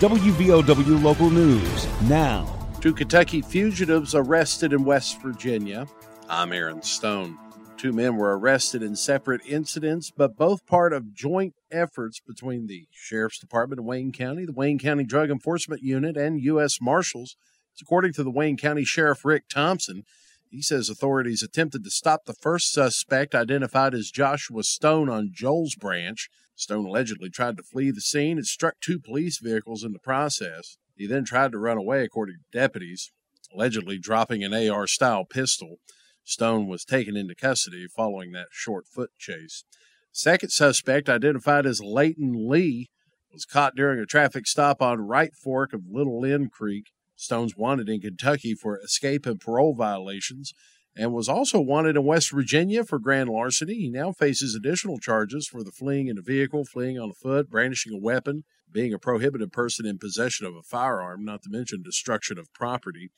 WVOW Local News now. Two Kentucky fugitives arrested in West Virginia. I'm Aaron Stone. Two men were arrested in separate incidents, but both part of joint efforts between the Sheriff's Department of Wayne County, the Wayne County Drug Enforcement Unit, and U.S. Marshals. According to the Wayne County Sheriff Rick Thompson, he says authorities attempted to stop the first suspect, identified as Joshua Stone, on Joel's Branch. Stone allegedly tried to flee the scene and struck two police vehicles in the process. He then tried to run away, according to deputies, allegedly dropping an AR style pistol. Stone was taken into custody following that short foot chase. Second suspect, identified as Leighton Lee, was caught during a traffic stop on Right Fork of Little Lynn Creek. Stone's wanted in Kentucky for escape and parole violations and was also wanted in West Virginia for grand larceny. He now faces additional charges for the fleeing in a vehicle, fleeing on foot, brandishing a weapon, being a prohibited person in possession of a firearm, not to mention destruction of property.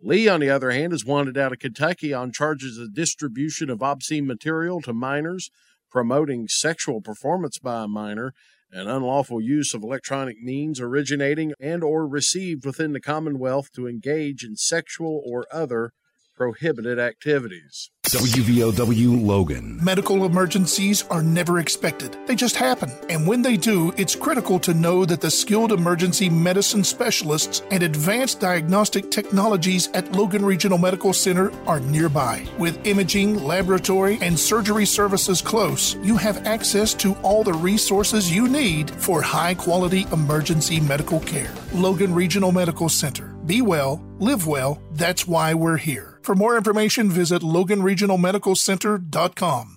Lee, on the other hand, is wanted out of Kentucky on charges of distribution of obscene material to minors, promoting sexual performance by a minor, and unlawful use of electronic means originating and or received within the Commonwealth to engage in sexual or other prohibited activities. WVOW Logan. Medical emergencies are never expected. They just happen. And when they do, it's critical to know that the skilled emergency medicine specialists and advanced diagnostic technologies at Logan Regional Medical Center are nearby. With imaging, laboratory, and surgery services close, you have access to all the resources you need for high quality emergency medical care. Logan Regional Medical Center. Be well, live well. That's why we're here. For more information, visit loganregionalmedicalcenter.com.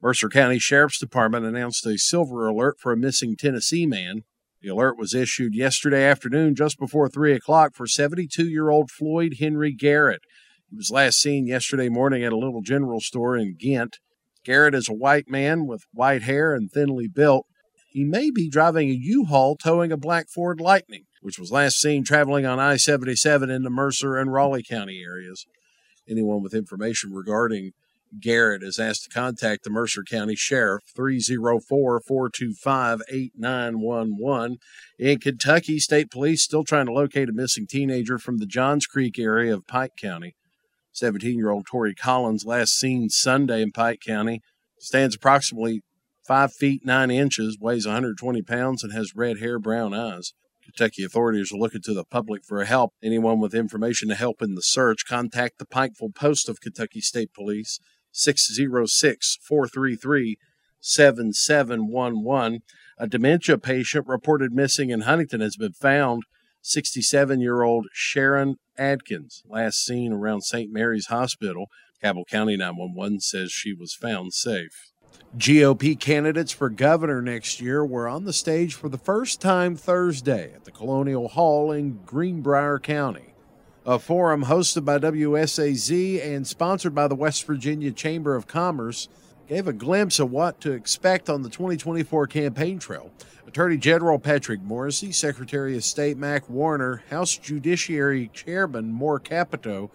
Mercer County Sheriff's Department announced a silver alert for a missing Tennessee man. The alert was issued yesterday afternoon just before 3 o'clock for 72 year old Floyd Henry Garrett. He was last seen yesterday morning at a little general store in Ghent. Garrett is a white man with white hair and thinly built. He may be driving a U Haul towing a black Ford Lightning which was last seen traveling on I 77 in the Mercer and Raleigh County areas. Anyone with information regarding Garrett is asked to contact the Mercer County Sheriff 304 425 8911. In Kentucky, State Police still trying to locate a missing teenager from the Johns Creek area of Pike County. 17 year old Tori Collins, last seen Sunday in Pike County, stands approximately 5 feet 9 inches, weighs 120 pounds, and has red hair, brown eyes. Kentucky authorities are looking to the public for help. Anyone with information to help in the search, contact the Pikeville Post of Kentucky State Police, 606 433 7711. A dementia patient reported missing in Huntington has been found. 67 year old Sharon Adkins, last seen around St. Mary's Hospital. Cabell County 911 says she was found safe. GOP candidates for governor next year were on the stage for the first time Thursday at the Colonial Hall in Greenbrier County. A forum hosted by WSAZ and sponsored by the West Virginia Chamber of Commerce gave a glimpse of what to expect on the 2024 campaign trail. Attorney General Patrick Morrisey, Secretary of State Mac Warner, House Judiciary Chairman Moore Capito,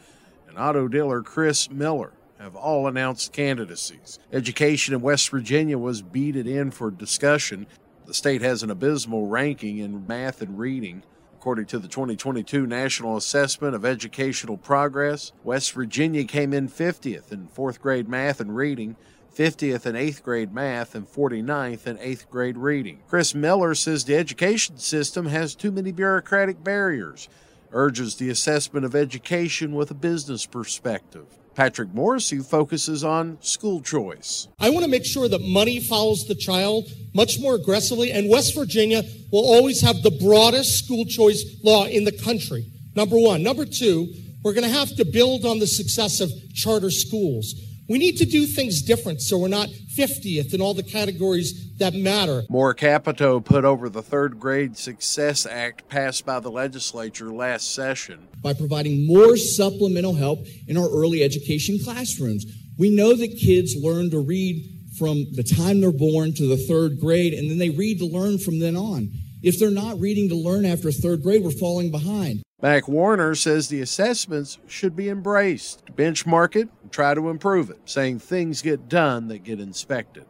and auto dealer Chris Miller have all announced candidacies. Education in West Virginia was beaded in for discussion. The state has an abysmal ranking in math and reading. According to the 2022 National Assessment of Educational Progress, West Virginia came in 50th in fourth grade math and reading, 50th in eighth grade math, and 49th in eighth grade reading. Chris Miller says the education system has too many bureaucratic barriers, urges the assessment of education with a business perspective. Patrick Morrisey focuses on school choice. I want to make sure that money follows the child much more aggressively, and West Virginia will always have the broadest school choice law in the country. Number one. Number two, we're going to have to build on the success of charter schools. We need to do things different so we're not 50th in all the categories that matter. Moore Capito put over the Third Grade Success Act passed by the legislature last session. By providing more supplemental help in our early education classrooms. We know that kids learn to read from the time they're born to the third grade, and then they read to learn from then on. If they're not reading to learn after third grade, we're falling behind. Mac Warner says the assessments should be embraced, benchmark it, try to improve it, saying things get done that get inspected.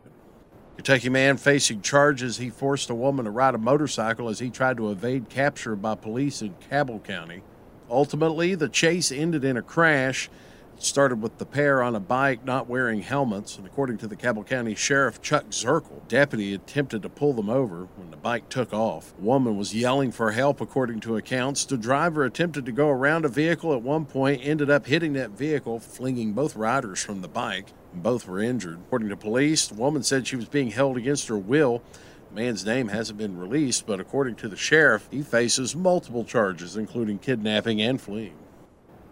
Kentucky man facing charges he forced a woman to ride a motorcycle as he tried to evade capture by police in Cabell County. Ultimately, the chase ended in a crash. Started with the pair on a bike not wearing helmets, and according to the Cabell County Sheriff Chuck Zirkle, deputy attempted to pull them over when the bike took off. A woman was yelling for help, according to accounts. The driver attempted to go around a vehicle at one point, ended up hitting that vehicle, flinging both riders from the bike. and Both were injured. According to police, the woman said she was being held against her will. Man's name hasn't been released, but according to the sheriff, he faces multiple charges, including kidnapping and fleeing.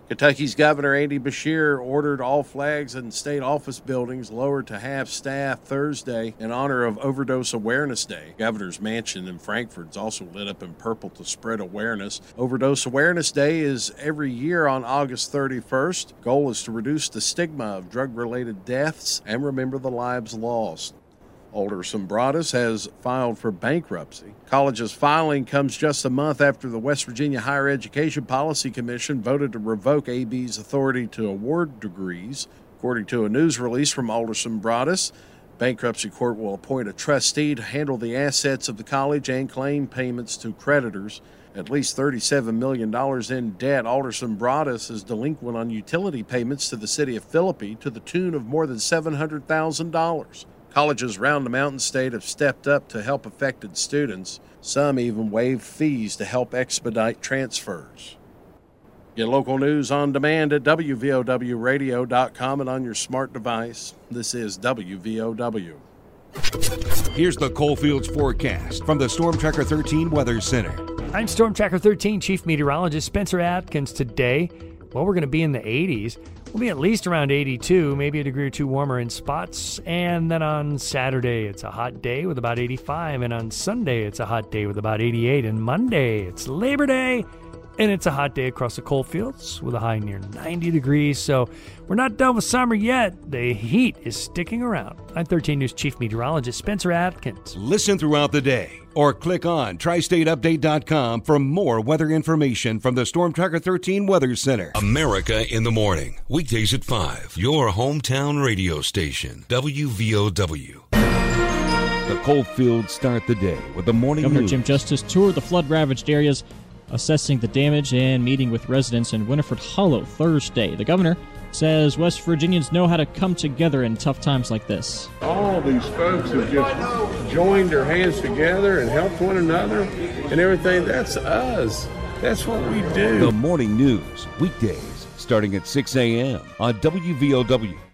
Kentucky's Governor Andy Beshear ordered all flags in state office buildings lowered to half staff Thursday in honor of Overdose Awareness Day. Governor's mansion in Frankfort is also lit up in purple to spread awareness. Overdose Awareness Day is every year on August 31st. Goal is to reduce the stigma of drug-related deaths and remember the lives lost. Alderson Broaddus has filed for bankruptcy. College's filing comes just a month after the West Virginia Higher Education Policy Commission voted to revoke AB's authority to award degrees. According to a news release from Alderson Broaddus, bankruptcy court will appoint a trustee to handle the assets of the college and claim payments to creditors. At least $37 million in debt, Alderson Broaddus is delinquent on utility payments to the city of Philippi to the tune of more than $700,000. Colleges around the Mountain State have stepped up to help affected students. Some even waived fees to help expedite transfers. Get local news on demand at WVOWradio.com and on your smart device. This is WVOW. Here's the Coalfields forecast from the Storm Tracker 13 Weather Center. I'm Storm Tracker 13 Chief Meteorologist Spencer Atkins. Today, well, we're going to be in the 80s. We'll be at least around 82, maybe a degree or two warmer in spots. And then on Saturday, it's a hot day with about 85. And on Sunday, it's a hot day with about 88. And Monday, it's Labor Day. And it's a hot day across the coal fields with a high near 90 degrees. So we're not done with summer yet. The heat is sticking around. I'm 13 News Chief Meteorologist Spencer Atkins. Listen throughout the day or click on tristateupdate.com for more weather information from the Storm Tracker 13 Weather Center. America in the morning, weekdays at 5. Your hometown radio station, WVOW. The coal fields start the day with the morning Governor news. Jim Justice toured the flood ravaged areas, assessing the damage and meeting with residents in Winifrede Hollow Thursday. The governor says West Virginians know how to come together in tough times like this. all these folks have just joined their hands together and helped one another and everything. That's us. That's what we do. The morning news, weekdays starting at 6 a.m. on WVOW